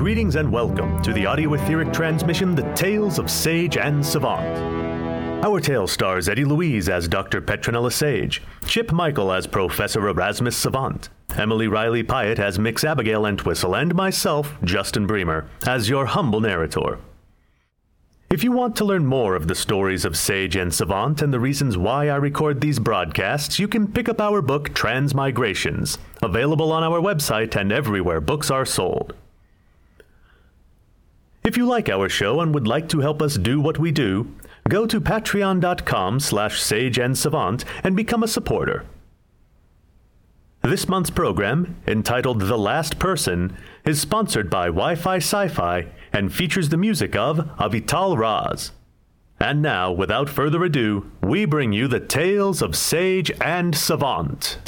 Greetings and welcome to the audio etheric transmission The Tales of Sage and Savant. Our tale stars Eddie Louise as Dr. Petronella Sage, Chip Michael as Professor Erasmus Savant, Emily Riley Piatt as Mix Abigail Entwhistle, and myself, Justin Bremer, as your humble narrator. If you want to learn more of the stories of Sage and Savant and the reasons why I record these broadcasts, you can pick up our book Transmigrations, available on our website and everywhere books are sold. If you like our show and would like to help us do what we do, go to patreon.com slash sageandsavant and become a supporter. This month's program, entitled The Last Person, is sponsored by Wi Fi Sci Fi and features the music of Avital Raz. And now, without further ado, we bring you the tales of Sage and Savant.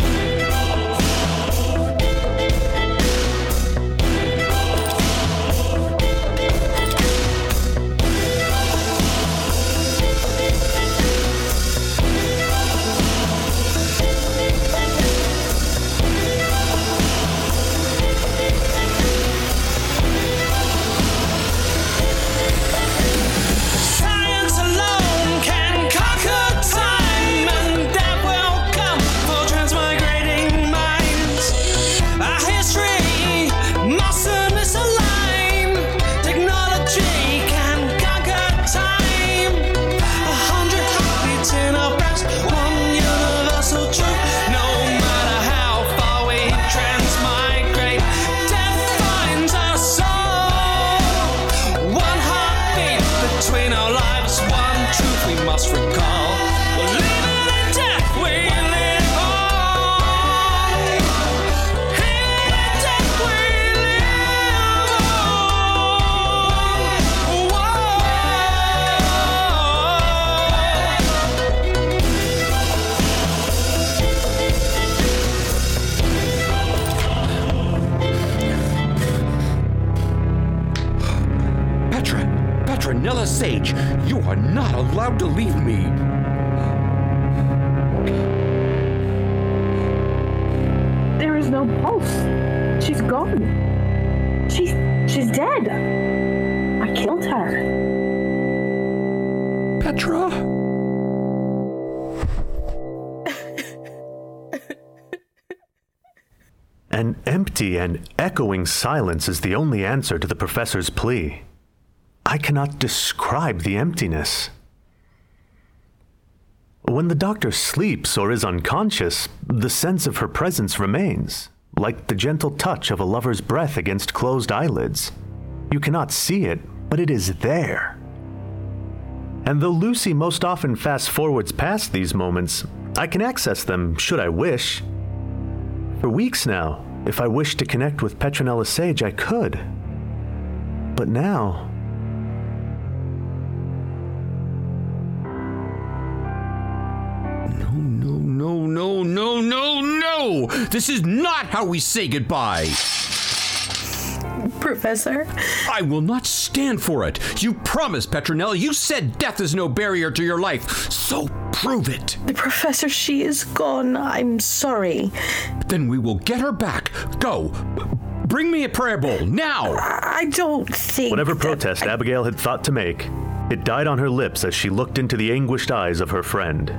Allowed to leave me. There is no pulse. She's gone. She's she's dead. I killed her. Petra? An empty and echoing silence is the only answer to the professor's plea. I cannot describe the emptiness. When the doctor sleeps or is unconscious, the sense of her presence remains, like the gentle touch of a lover's breath against closed eyelids. You cannot see it, but it is there. And though Lucy most often fast forwards past these moments, I can access them should I wish. For weeks now, if I wished to connect with Petronella Sage, I could. But now, no, no, no, no, no, no! This is not how we say goodbye! Professor, I will not stand for it. You promised, Petronella. You said death is no barrier to your life. So prove it. the professor, she is gone. I'm sorry. Then we will get her back. Go. Bring me a prayer bowl now. I don't think. whatever that- protest Abigail had thought to make, it died on her lips as she looked into the anguished eyes of her friend.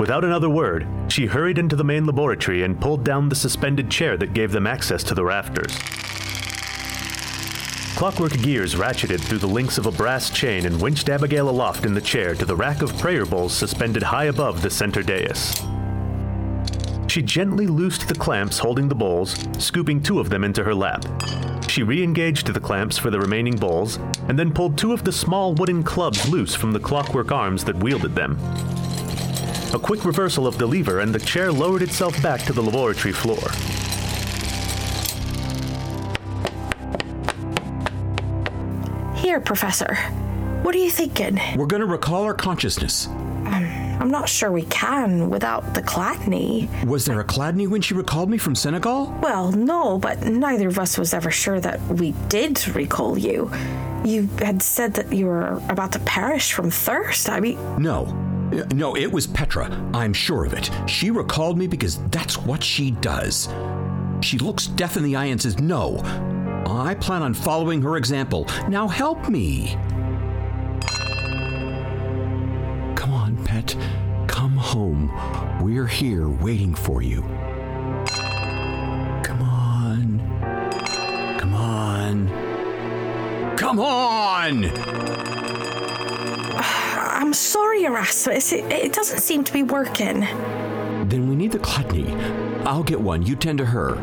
Without another word, she hurried into the main laboratory and pulled down the suspended chair that gave them access to the rafters. Clockwork gears ratcheted through the links of a brass chain and winched Abigail aloft in the chair to the rack of prayer bowls suspended high above the center dais. She gently loosed the clamps holding the bowls, scooping two of them into her lap. She re engaged the clamps for the remaining bowls, and then pulled two of the small wooden clubs loose from the clockwork arms that wielded them. A quick reversal of the lever, and the chair lowered itself back to the laboratory floor. Here, Professor. What are you thinking? We're going to recall our consciousness. Um, I'm not sure we can without the Chladni. Was there a Chladni when she recalled me from Senegal? Well, no, but neither of us was ever sure that we did recall you. You had said that you were about to perish from thirst. I mean, No. No, it was Petra. I'm sure of it. She recalled me because that's what she does. She looks death in the eye and says, No, I plan on following her example. Now help me. Come on, pet. Come home. We're here waiting for you. Come on. Come on. Come on! I'm sorry, Erasmus. It, it doesn't seem to be working. Then we need the Chladni. I'll get one. You tend to her.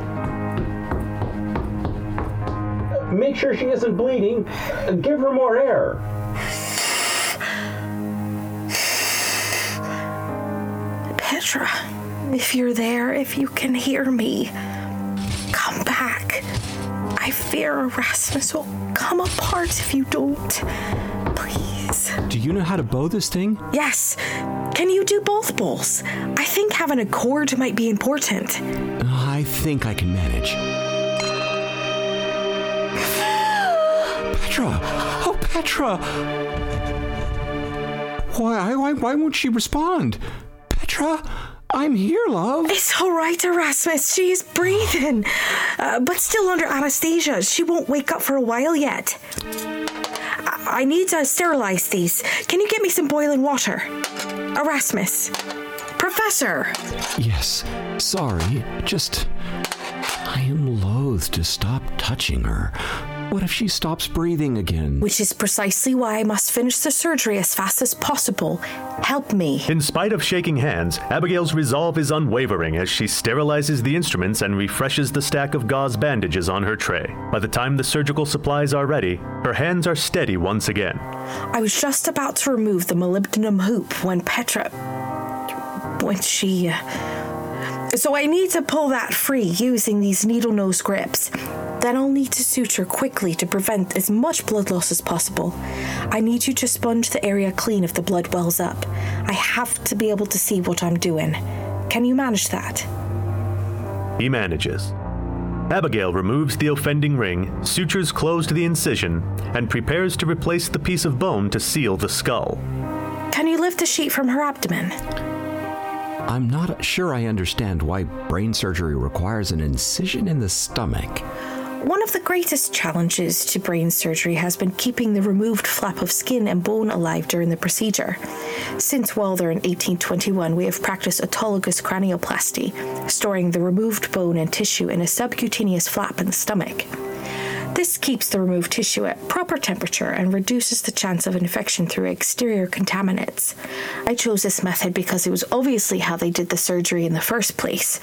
Make sure she isn't bleeding. Give her more air. Petra, if you're there, if you can hear me, come back. I fear Erasmus will come apart if you don't. Please. Do you know how to bow this thing? Yes. Can you do both bowls? I think having a chord might be important. I think I can manage. Petra! Oh, Petra! Why, why, why won't she respond? Petra, I'm here, love. It's all right, Erasmus. She is breathing, uh, but still under anesthesia. She won't wake up for a while yet. I, need to sterilize these. Can you get me some boiling water? Erasmus. Professor. Yes, sorry. Just. I am loath to stop touching her. What if she stops breathing again? Which is precisely why I must finish the surgery as fast as possible. Help me. In spite of shaking hands, Abigail's resolve is unwavering as she sterilizes the instruments and refreshes the stack of gauze bandages on her tray. By the time the surgical supplies are ready, her hands are steady once again. I was just about to remove the molybdenum hoop when Petra. when she. uh, So I need to pull that free using these needle nose grips. Then I'll need to suture quickly to prevent as much blood loss as possible. I need you to sponge the area clean if the blood wells up. I have to be able to see what I'm doing. Can you manage that? He manages. Abigail removes the offending ring, sutures closed the incision, and prepares to replace the piece of bone to seal the skull. Can you lift the sheet from her abdomen? I'm not sure I understand why brain surgery requires an incision in the stomach. One of the greatest challenges to brain surgery has been keeping the removed flap of skin and bone alive during the procedure. Since Walther in 1821, we have practiced autologous cranioplasty, storing the removed bone and tissue in a subcutaneous flap in the stomach. This keeps the removed tissue at proper temperature and reduces the chance of infection through exterior contaminants. I chose this method because it was obviously how they did the surgery in the first place.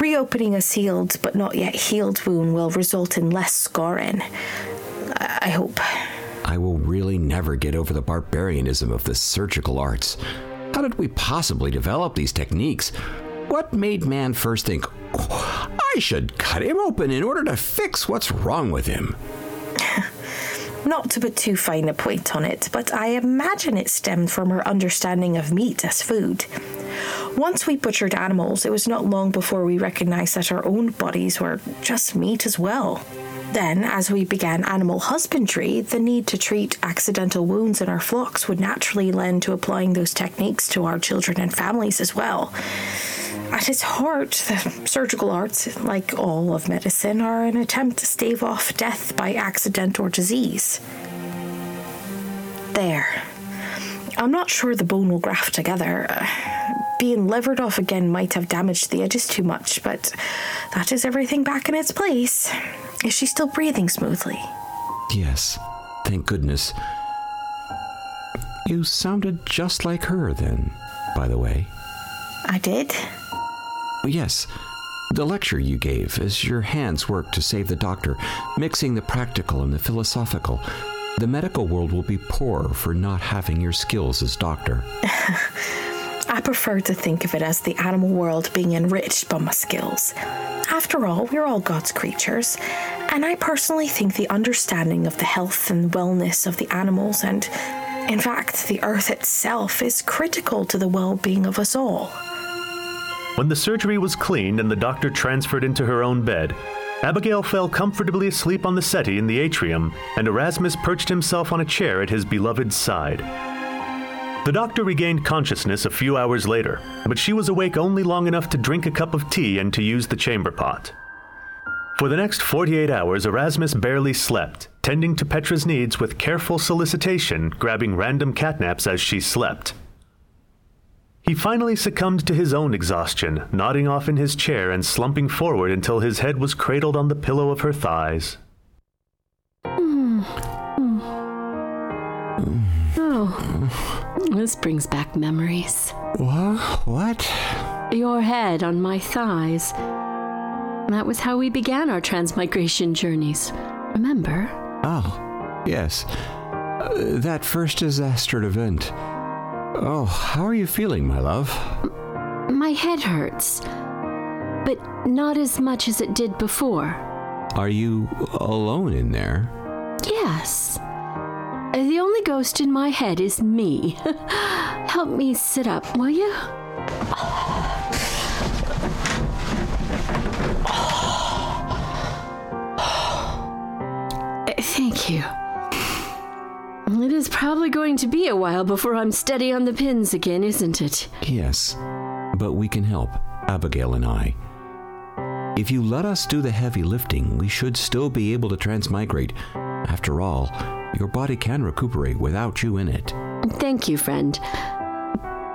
Reopening a sealed but not yet healed wound will result in less scarring. I hope. I will really never get over the barbarianism of the surgical arts. How did we possibly develop these techniques? What made man first think, "Oh, I should cut him open in order to fix what's wrong with him? Not to put too fine a point on it, but I imagine it stemmed from her understanding of meat as food. Once we butchered animals, it was not long before we recognized that our own bodies were just meat as well. Then, as we began animal husbandry, the need to treat accidental wounds in our flocks would naturally lend to applying those techniques to our children and families as well. At its heart, the surgical arts, like all of medicine, are an attempt to stave off death by accident or disease. There. I'm not sure the bone will graft together. Uh, being levered off again might have damaged the edges too much, but that is everything back in its place. Is she still breathing smoothly? Yes, thank goodness. You sounded just like her then, by the way. I did. Yes, the lecture you gave as your hands worked to save the doctor, mixing the practical and the philosophical. The medical world will be poor for not having your skills as doctor. I prefer to think of it as the animal world being enriched by my skills. After all, we're all God's creatures, and I personally think the understanding of the health and wellness of the animals and, in fact, the earth itself is critical to the well being of us all. When the surgery was cleaned and the doctor transferred into her own bed, Abigail fell comfortably asleep on the settee in the atrium, and Erasmus perched himself on a chair at his beloved's side. The doctor regained consciousness a few hours later, but she was awake only long enough to drink a cup of tea and to use the chamber pot. For the next 48 hours, Erasmus barely slept, tending to Petra's needs with careful solicitation, grabbing random catnaps as she slept. He finally succumbed to his own exhaustion, nodding off in his chair and slumping forward until his head was cradled on the pillow of her thighs. Mm. Mm. Mm. Oh, this brings back memories. What? What? Your head on my thighs. That was how we began our transmigration journeys. Remember? Oh, yes. Uh, that first disaster event. Oh, how are you feeling, my love? My head hurts, but not as much as it did before. Are you alone in there? Yes. The only ghost in my head is me. Help me sit up, will you? Thank you. It is probably going to be a while before I'm steady on the pins again, isn't it? Yes, but we can help, Abigail and I. If you let us do the heavy lifting, we should still be able to transmigrate. After all, your body can recuperate without you in it. Thank you, friend.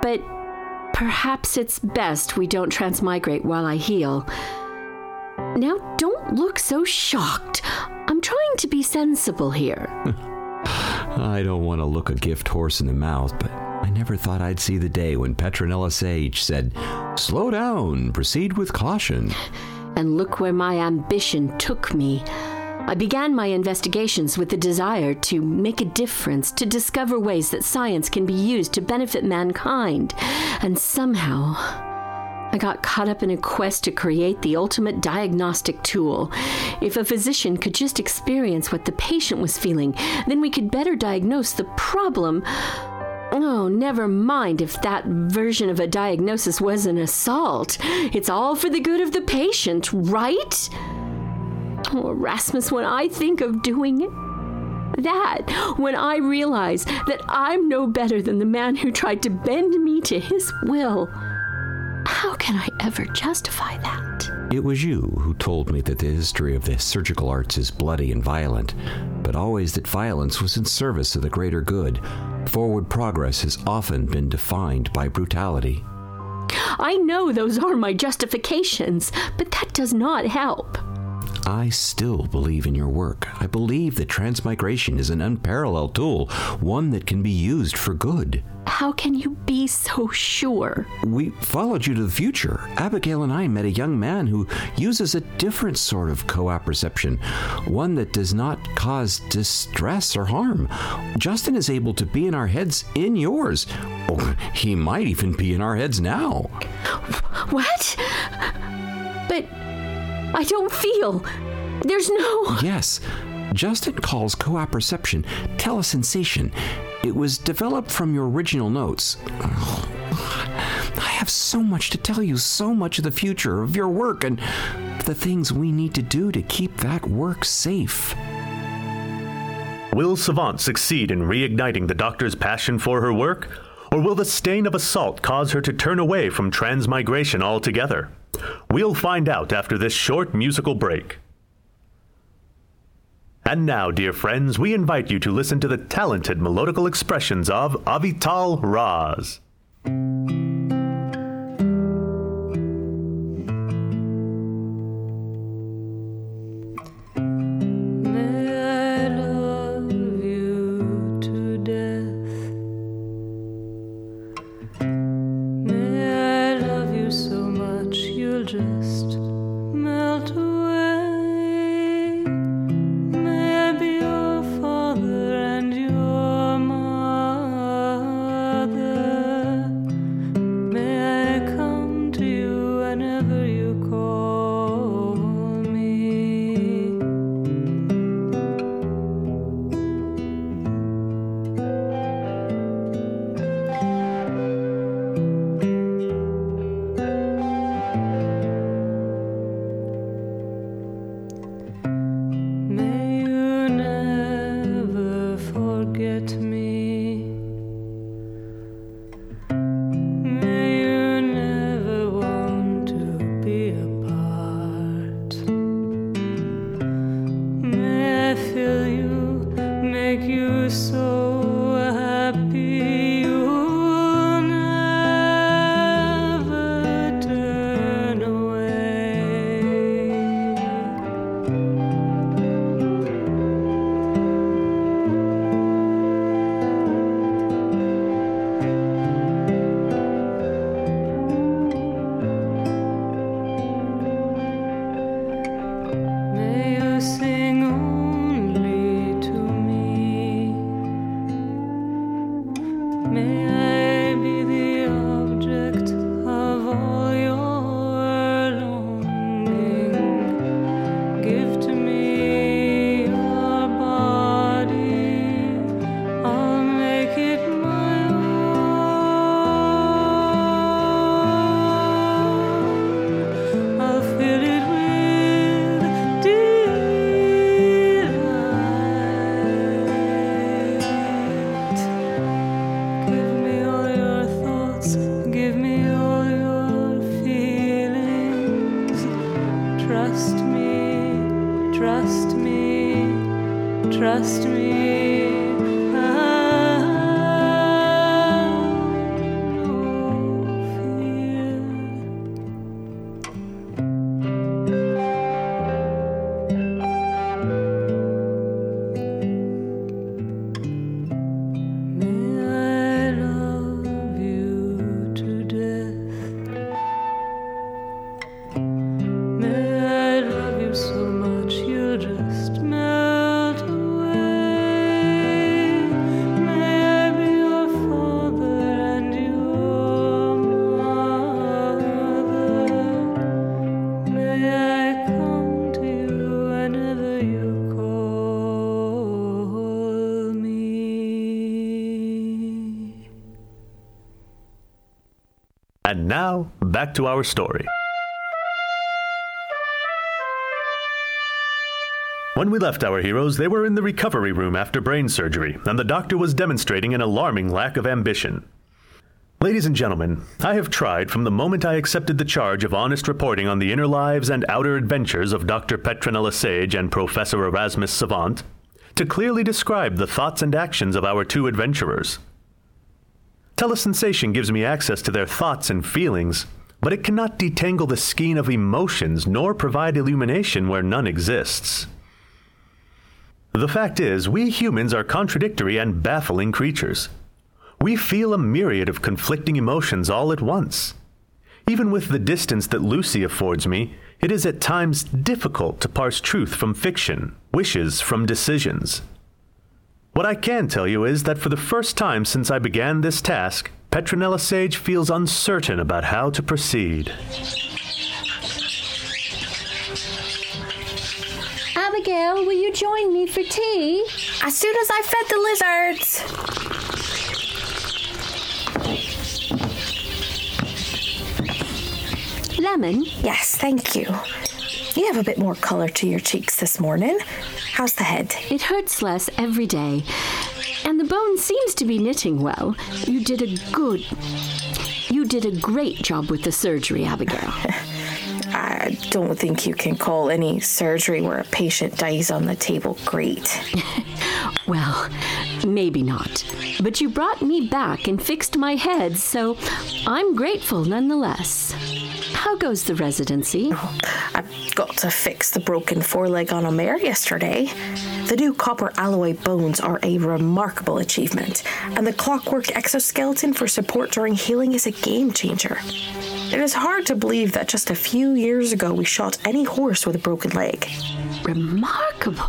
But perhaps it's best we don't transmigrate while I heal. Now, don't look so shocked. I'm trying to be sensible here. I don't want to look a gift horse in the mouth, but I never thought I'd see the day when Petronella Sage said, Slow down, proceed with caution. And look where my ambition took me. I began my investigations with the desire to make a difference, to discover ways that science can be used to benefit mankind. And somehow, I got caught up in a quest to create the ultimate diagnostic tool. If a physician could just experience what the patient was feeling, then we could better diagnose the problem. Oh, never mind if that version of a diagnosis was an assault. It's all for the good of the patient, right? Oh, Erasmus, when I think of doing that, when I realize that I'm no better than the man who tried to bend me to his will, how can I ever justify that? It was you who told me that the history of the surgical arts is bloody and violent, but always that violence was in service of the greater good. Forward progress has often been defined by brutality. I know those are my justifications, but that does not help. I still believe in your work. I believe that transmigration is an unparalleled tool, one that can be used for good. How can you be so sure? We followed you to the future. Abigail and I met a young man who uses a different sort of co-apperception, one that does not cause distress or harm. Justin is able to be in our heads in yours. Or he might even be in our heads now. What? But I don't feel. There's no. Yes, Justin calls co-apperception telesensation. It was developed from your original notes. I have so much to tell you, so much of the future of your work and the things we need to do to keep that work safe. Will Savant succeed in reigniting the doctor's passion for her work? Or will the stain of assault cause her to turn away from transmigration altogether? We'll find out after this short musical break. And now, dear friends, we invite you to listen to the talented melodical expressions of Avital Raz. me. And now, back to our story. When we left our heroes, they were in the recovery room after brain surgery, and the doctor was demonstrating an alarming lack of ambition. Ladies and gentlemen, I have tried from the moment I accepted the charge of honest reporting on the inner lives and outer adventures of Dr. Petronella Sage and Professor Erasmus Savant to clearly describe the thoughts and actions of our two adventurers. Telesensation gives me access to their thoughts and feelings, but it cannot detangle the skein of emotions nor provide illumination where none exists. The fact is, we humans are contradictory and baffling creatures. We feel a myriad of conflicting emotions all at once. Even with the distance that Lucy affords me, it is at times difficult to parse truth from fiction, wishes from decisions. What I can tell you is that for the first time since I began this task, Petronella Sage feels uncertain about how to proceed. Abigail, will you join me for tea? As soon as I fed the lizards. Lemon? Yes, thank you. You have a bit more color to your cheeks this morning. How's the head? It hurts less every day. And the bone seems to be knitting well. You did a good. You did a great job with the surgery, Abigail. I don't think you can call any surgery where a patient dies on the table great. Well, maybe not. But you brought me back and fixed my head, so I'm grateful nonetheless. How goes the residency? Oh, I got to fix the broken foreleg on a mare yesterday. The new copper alloy bones are a remarkable achievement, and the clockwork exoskeleton for support during healing is a game changer. It is hard to believe that just a few years ago we shot any horse with a broken leg. Remarkable.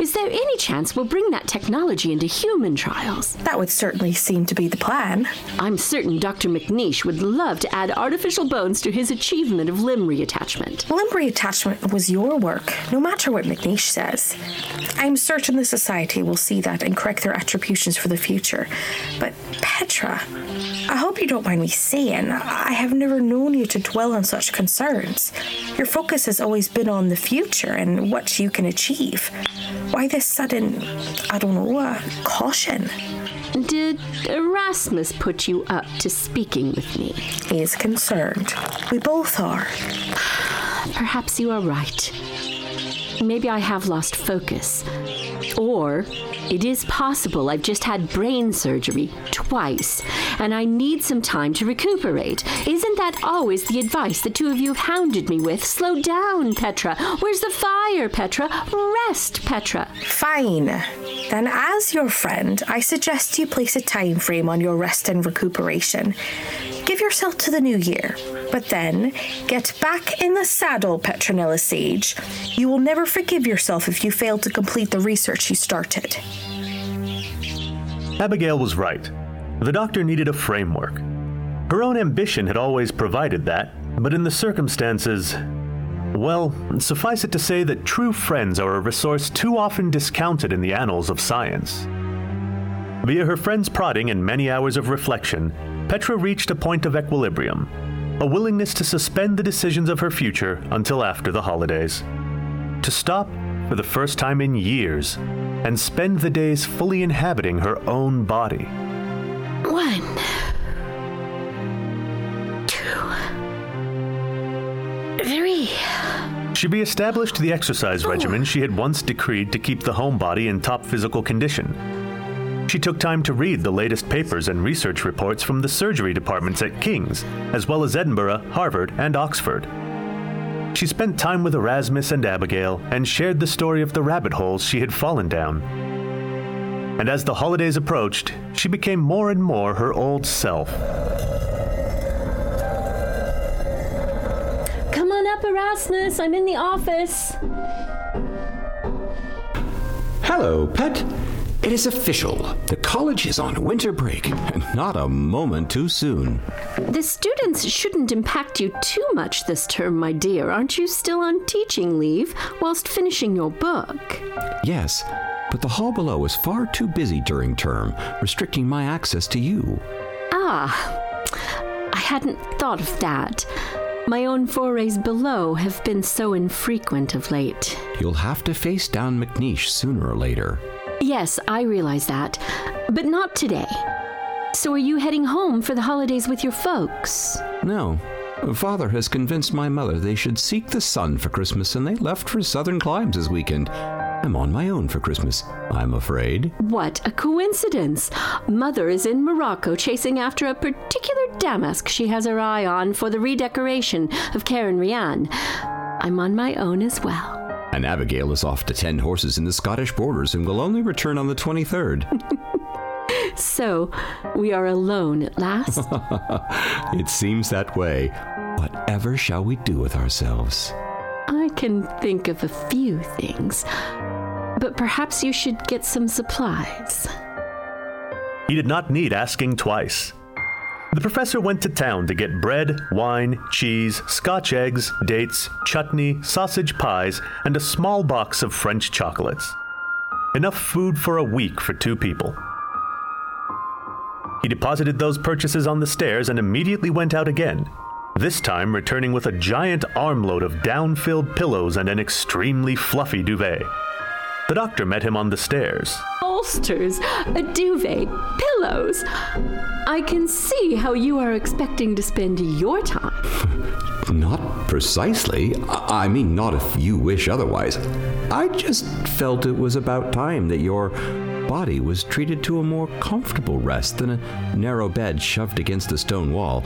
Is there any chance we'll bring that technology into human trials? That would certainly seem to be the plan. I'm certain Dr. McNeish would love to add artificial bones to his achievement of limb reattachment. Limb reattachment was your work, no matter what McNeish says. I'm certain the Society will see that and correct their attributions for the future. But, Petra, I hope you don't mind me saying, I have never known you to dwell on such concerns. Your focus has always been on the future and what you can achieve. Why this sudden, I don't know, uh, caution? Did Erasmus put you up to speaking with me? He is concerned. We both are. Perhaps you are right. Maybe I have lost focus. Or it is possible I've just had brain surgery twice and I need some time to recuperate. Isn't that always the advice the two of you have hounded me with? Slow down, Petra. Where's the fire, Petra? Rest, Petra. Fine. Then, as your friend, I suggest you place a time frame on your rest and recuperation. Give yourself to the new year, but then get back in the saddle, Petronella Sage. You will never forgive yourself if you fail to complete the research you started. Abigail was right. The doctor needed a framework. Her own ambition had always provided that, but in the circumstances. Well, suffice it to say that true friends are a resource too often discounted in the annals of science. Via her friend's prodding and many hours of reflection, Petra reached a point of equilibrium, a willingness to suspend the decisions of her future until after the holidays. To stop for the first time in years and spend the days fully inhabiting her own body. One, two, three. She reestablished the exercise regimen she had once decreed to keep the homebody in top physical condition. She took time to read the latest papers and research reports from the surgery departments at King's, as well as Edinburgh, Harvard, and Oxford. She spent time with Erasmus and Abigail and shared the story of the rabbit holes she had fallen down. And as the holidays approached, she became more and more her old self. Come on up, Erasmus. I'm in the office. Hello, pet. It is official. The college is on winter break, and not a moment too soon. The students shouldn't impact you too much this term, my dear. Aren't you still on teaching leave whilst finishing your book? Yes, but the hall below is far too busy during term, restricting my access to you. Ah, I hadn't thought of that. My own forays below have been so infrequent of late. You'll have to face down McNeish sooner or later. Yes, I realize that, but not today. So, are you heading home for the holidays with your folks? No. Father has convinced my mother they should seek the sun for Christmas, and they left for southern climes this weekend. I'm on my own for Christmas, I'm afraid. What a coincidence! Mother is in Morocco chasing after a particular damask she has her eye on for the redecoration of Karen Rian. I'm on my own as well. And Abigail is off to tend horses in the Scottish borders and will only return on the 23rd. So, we are alone at last. it seems that way. Whatever shall we do with ourselves? I can think of a few things, but perhaps you should get some supplies. He did not need asking twice. The professor went to town to get bread, wine, cheese, scotch eggs, dates, chutney, sausage pies, and a small box of French chocolates. Enough food for a week for two people. He deposited those purchases on the stairs and immediately went out again, this time returning with a giant armload of down filled pillows and an extremely fluffy duvet. The doctor met him on the stairs. Bolsters, a duvet, pillows. I can see how you are expecting to spend your time. Not precisely. I I mean, not if you wish otherwise. I just felt it was about time that your body was treated to a more comfortable rest than a narrow bed shoved against a stone wall.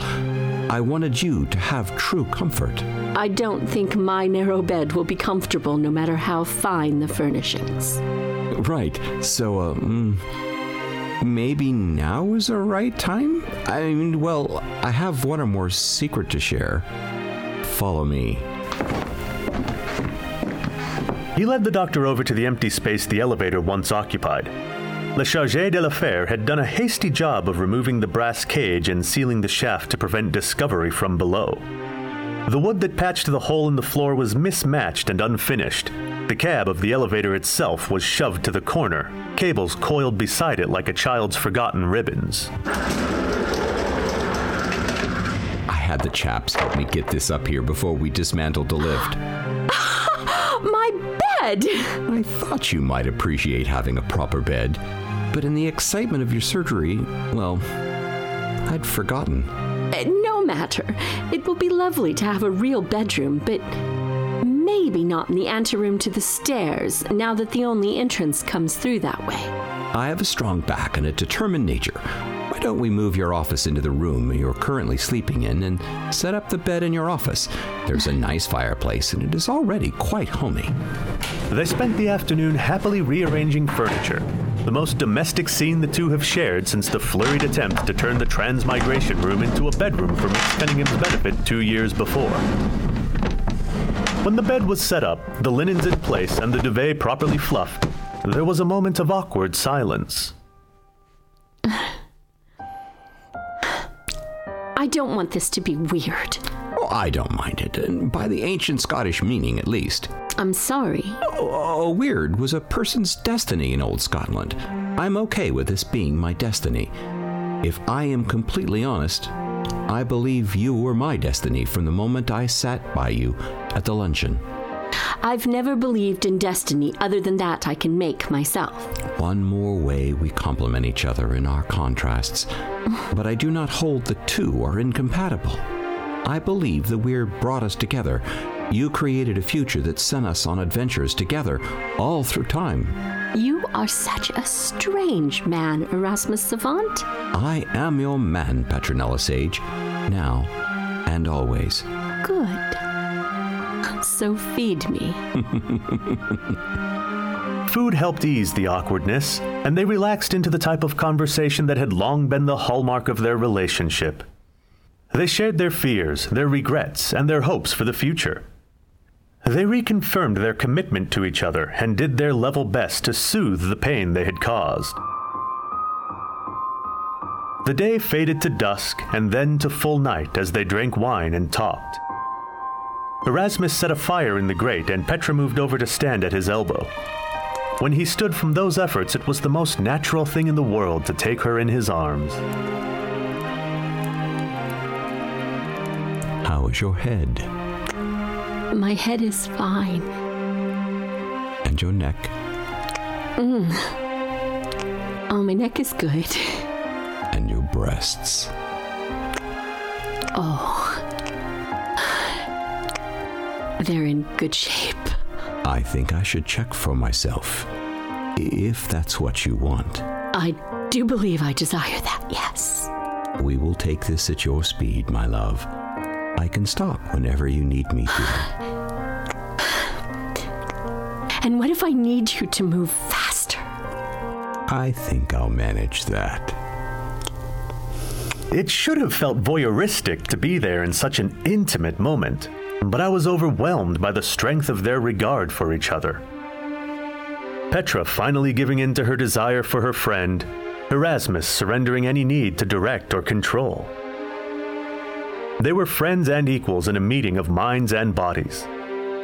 I wanted you to have true comfort. I don't think my narrow bed will be comfortable no matter how fine the furnishings. Right. So, uh, mm, maybe now is the right time? I mean, well, I have one or more secret to share. Follow me. He led the doctor over to the empty space the elevator once occupied. Le Chargé de l'Affaire had done a hasty job of removing the brass cage and sealing the shaft to prevent discovery from below. The wood that patched the hole in the floor was mismatched and unfinished. The cab of the elevator itself was shoved to the corner, cables coiled beside it like a child's forgotten ribbons. I had the chaps help me get this up here before we dismantled the lift. My bed! I thought you might appreciate having a proper bed, but in the excitement of your surgery, well, I'd forgotten. Uh, No matter. It will be lovely to have a real bedroom, but maybe not in the anteroom to the stairs, now that the only entrance comes through that way. I have a strong back and a determined nature. Why don't we move your office into the room you're currently sleeping in and set up the bed in your office? There's a nice fireplace and it is already quite homey. They spent the afternoon happily rearranging furniture, the most domestic scene the two have shared since the flurried attempt to turn the transmigration room into a bedroom for Miss Cunningham's benefit two years before. When the bed was set up, the linens in place, and the duvet properly fluffed, there was a moment of awkward silence. I don't want this to be weird. Oh, I don't mind it, and by the ancient Scottish meaning at least. I'm sorry. Oh, weird was a person's destiny in old Scotland. I'm okay with this being my destiny. If I am completely honest, I believe you were my destiny from the moment I sat by you at the luncheon. I've never believed in destiny other than that I can make myself. One more way we complement each other in our contrasts, but I do not hold the two are incompatible. I believe the weird brought us together. You created a future that sent us on adventures together all through time. You are such a strange man, Erasmus Savant. I am your man, Petronella Sage, now and always. Good. So feed me. Food helped ease the awkwardness, and they relaxed into the type of conversation that had long been the hallmark of their relationship. They shared their fears, their regrets, and their hopes for the future. They reconfirmed their commitment to each other and did their level best to soothe the pain they had caused. The day faded to dusk and then to full night as they drank wine and talked. Erasmus set a fire in the grate and Petra moved over to stand at his elbow. When he stood from those efforts, it was the most natural thing in the world to take her in his arms. How is your head? My head is fine. And your neck? Mm. Oh, my neck is good. And your breasts? Oh. They're in good shape. I think I should check for myself. If that's what you want. I do believe I desire that, yes. We will take this at your speed, my love. I can stop whenever you need me to. And what if I need you to move faster? I think I'll manage that. It should have felt voyeuristic to be there in such an intimate moment, but I was overwhelmed by the strength of their regard for each other. Petra finally giving in to her desire for her friend, Erasmus surrendering any need to direct or control. They were friends and equals in a meeting of minds and bodies.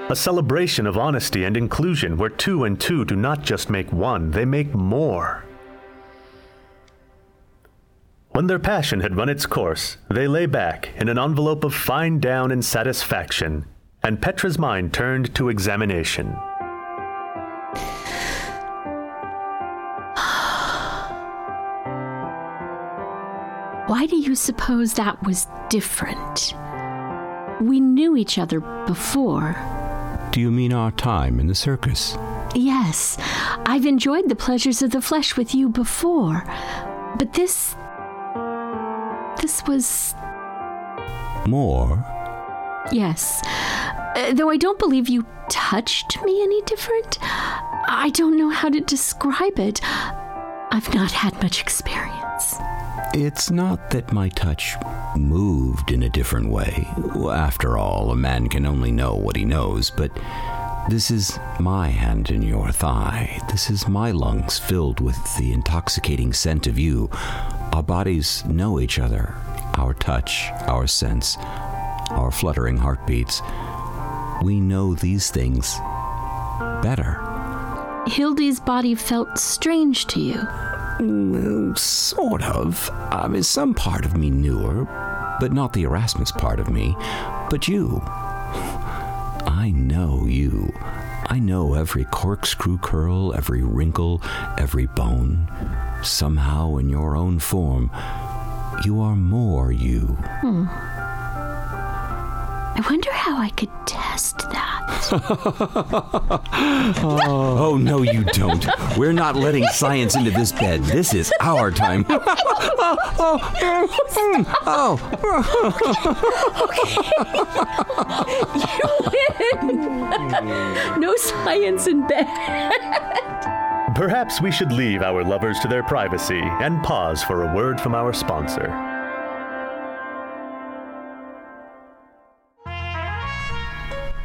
A celebration of honesty and inclusion where two and two do not just make one, they make more. When their passion had run its course, they lay back in an envelope of fine down and satisfaction, and Petra's mind turned to examination. Why do you suppose that was different? We knew each other before. Do you mean our time in the circus? Yes, I've enjoyed the pleasures of the flesh with you before. But this. This was. More? Yes. Uh, though I don't believe you touched me any different. I don't know how to describe it. I've not had much experience. It's not that my touch moved in a different way. After all, a man can only know what he knows, but this is my hand in your thigh. This is my lungs filled with the intoxicating scent of you. Our bodies know each other, our touch, our sense, our fluttering heartbeats. We know these things better. Hildy's body felt strange to you. Well, sort of. I mean, some part of me knew her, but not the Erasmus part of me. But you. I know you. I know every corkscrew curl, every wrinkle, every bone. Somehow, in your own form, you are more you. Hmm. I wonder how I could test that. Oh. oh, no, you don't. We're not letting science into this bed. This is our time. no science in bed. Perhaps we should leave our lovers to their privacy and pause for a word from our sponsor.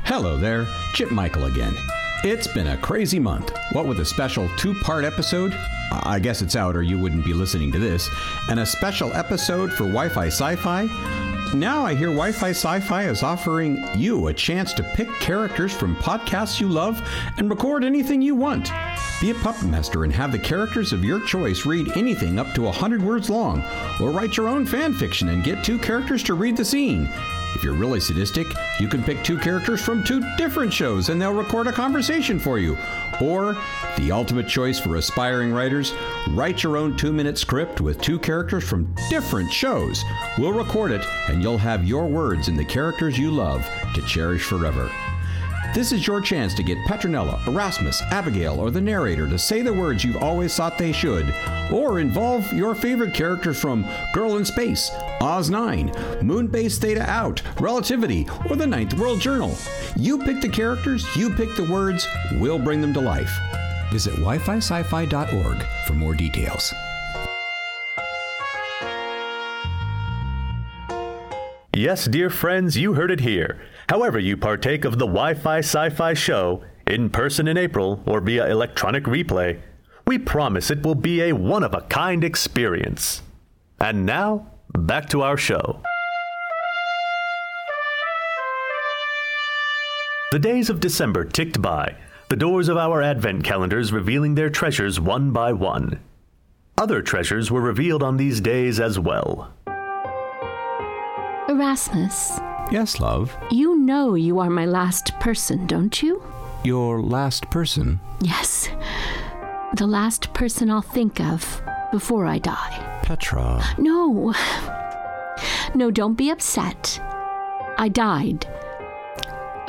Hello there, Chip Michael again. It's been a crazy month. What with a special two part episode, I guess it's out or you wouldn't be listening to this, and a special episode for Wi Fi Sci Fi. Now I hear Wi Fi Sci Fi is offering you a chance to pick characters from podcasts you love and record anything you want. Be a puppet master and have the characters of your choice read anything up to 100 words long, or write your own fan fiction and get two characters to read the scene. If you're really sadistic, you can pick two characters from two different shows and they'll record a conversation for you. Or, the ultimate choice for aspiring writers, write your own two minute script with two characters from different shows. We'll record it and you'll have your words in the characters you love to cherish forever. This is your chance to get Petronella, Erasmus, Abigail, or the narrator to say the words you've always thought they should, or involve your favorite characters from Girl in Space, Oz 9, Moonbase Theta Out, Relativity, or the Ninth World Journal. You pick the characters, you pick the words, we'll bring them to life. Visit wifi-sci-fi.org for more details. Yes, dear friends, you heard it here. However, you partake of the Wi Fi Sci Fi show, in person in April or via electronic replay, we promise it will be a one of a kind experience. And now, back to our show. The days of December ticked by, the doors of our advent calendars revealing their treasures one by one. Other treasures were revealed on these days as well. Erasmus, Yes, love. you know you are my last person, don't you? Your last person. Yes. The last person I'll think of before I die. Petra. No. No, don't be upset. I died.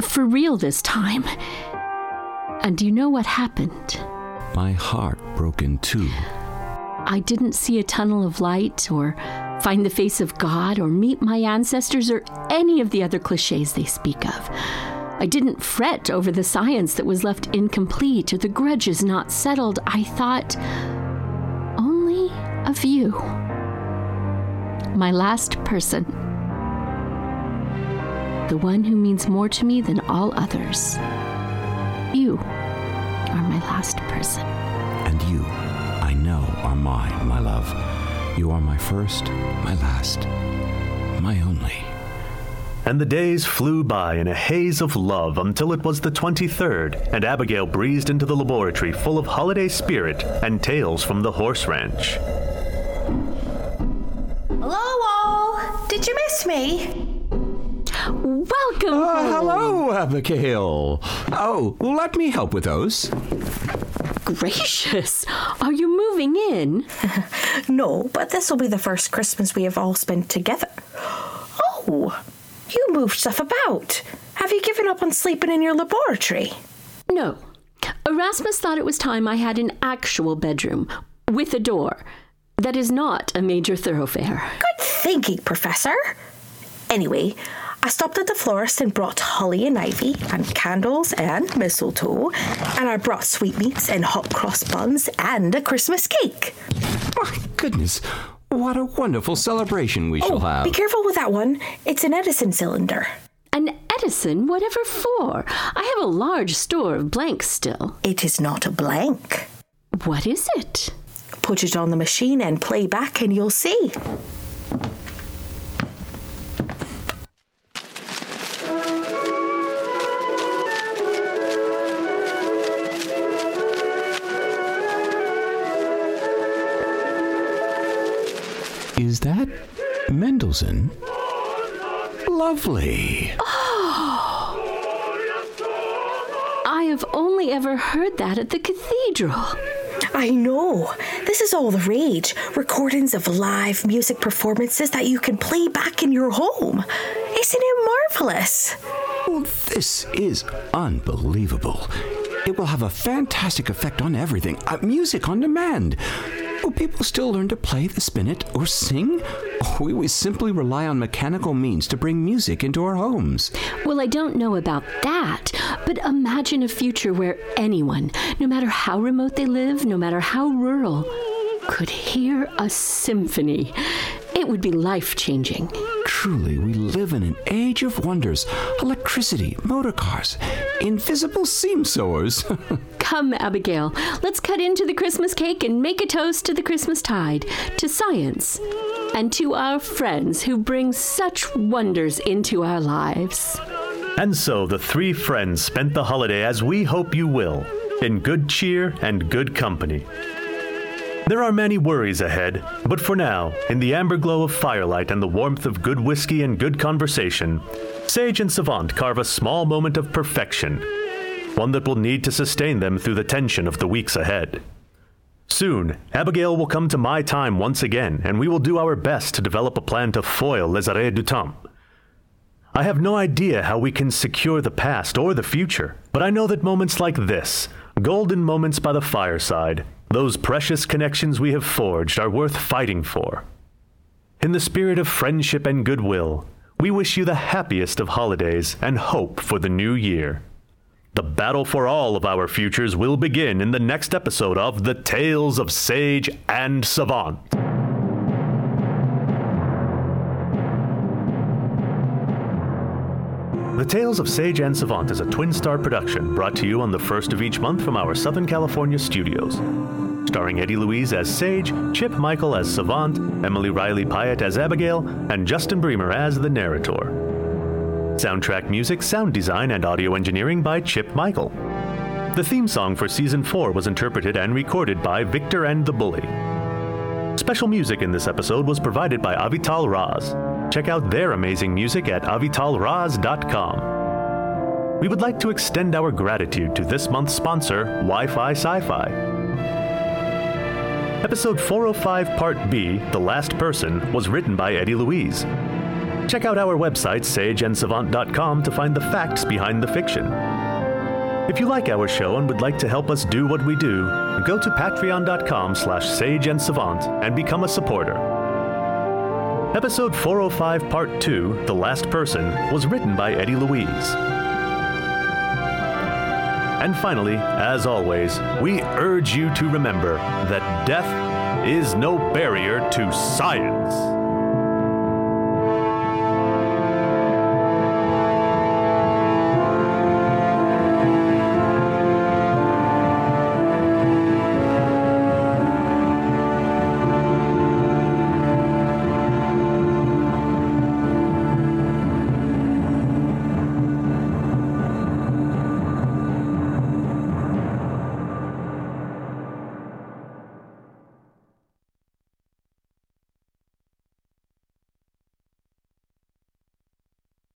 For real this time. And do you know what happened? My heart broke in two. I didn't see a tunnel of light or find the face of God or meet my ancestors or any of the other cliches they speak of. I didn't fret over the science that was left incomplete or the grudges not settled. I thought only of you. My last person. The one who means more to me than all others. You are my last person. And you, I know, are mine, my love. You are my first, my last, my only. And the days flew by in a haze of love until it was the 23rd, and Abigail breezed into the laboratory full of holiday spirit and tales from the horse ranch. Hello, all. Did you miss me? Welcome. Oh, hello, Abigail. Oh, let me help with those. Gracious. Are you moving in? No, but this will be the first Christmas we have all spent together. Oh, you moved stuff about. Have you given up on sleeping in your laboratory? No. Erasmus thought it was time I had an actual bedroom with a door. That is not a major thoroughfare. Good thinking, Professor. Anyway, I stopped at the florist and brought holly and ivy, and candles and mistletoe, and I brought sweetmeats and hot cross buns and a Christmas cake. My goodness, what a wonderful celebration we shall have. Oh, Be careful with that one. It's an Edison cylinder. An Edison, whatever for? I have a large store of blanks still. It is not a blank. What is it? Put it on the machine and play back, and you'll see. Mendelssohn? Lovely. I have only ever heard that at the cathedral. I know. This is all the rage. Recordings of live music performances that you can play back in your home. Isn't it marvelous? Oh, this is unbelievable. It will have a fantastic effect on everything. Uh, music on demand. Will people still learn to play the spinet or sing? Or will we simply rely on mechanical means to bring music into our homes? Well, I don't know about that, but imagine a future where anyone, no matter how remote they live, no matter how rural, could hear a symphony. It would be life changing. Truly, we live in an age of wonders electricity, motor cars, invisible seam sewers. Come, Abigail, let's cut into the Christmas cake and make a toast to the Christmas tide, to science, and to our friends who bring such wonders into our lives. And so the three friends spent the holiday as we hope you will, in good cheer and good company. There are many worries ahead, but for now, in the amber glow of firelight and the warmth of good whiskey and good conversation, Sage and Savant carve a small moment of perfection, one that will need to sustain them through the tension of the weeks ahead. Soon, Abigail will come to my time once again, and we will do our best to develop a plan to foil Les du Temps. I have no idea how we can secure the past or the future, but I know that moments like this, golden moments by the fireside, those precious connections we have forged, are worth fighting for. In the spirit of friendship and goodwill, we wish you the happiest of holidays and hope for the new year. The battle for all of our futures will begin in the next episode of The Tales of Sage and Savant. The Tales of Sage and Savant is a Twin Star production brought to you on the first of each month from our Southern California studios. Starring Eddie Louise as Sage, Chip Michael as Savant, Emily Riley Piatt as Abigail, and Justin Bremer as the narrator. Soundtrack music, sound design, and audio engineering by Chip Michael. The theme song for season 4 was interpreted and recorded by Victor and the Bully. Special music in this episode was provided by Avital Raz. Check out their amazing music at avitalraz.com. We would like to extend our gratitude to this month's sponsor, Wi Fi Sci Fi. Episode 405, Part B, The Last Person, was written by Eddie Louise. Check out our website, sageandsavant.com, to find the facts behind the fiction. If you like our show and would like to help us do what we do, go to patreon.com slash sageandsavant and become a supporter. Episode 405, Part 2, The Last Person, was written by Eddie Louise. And finally, as always, we urge you to remember that death is no barrier to science.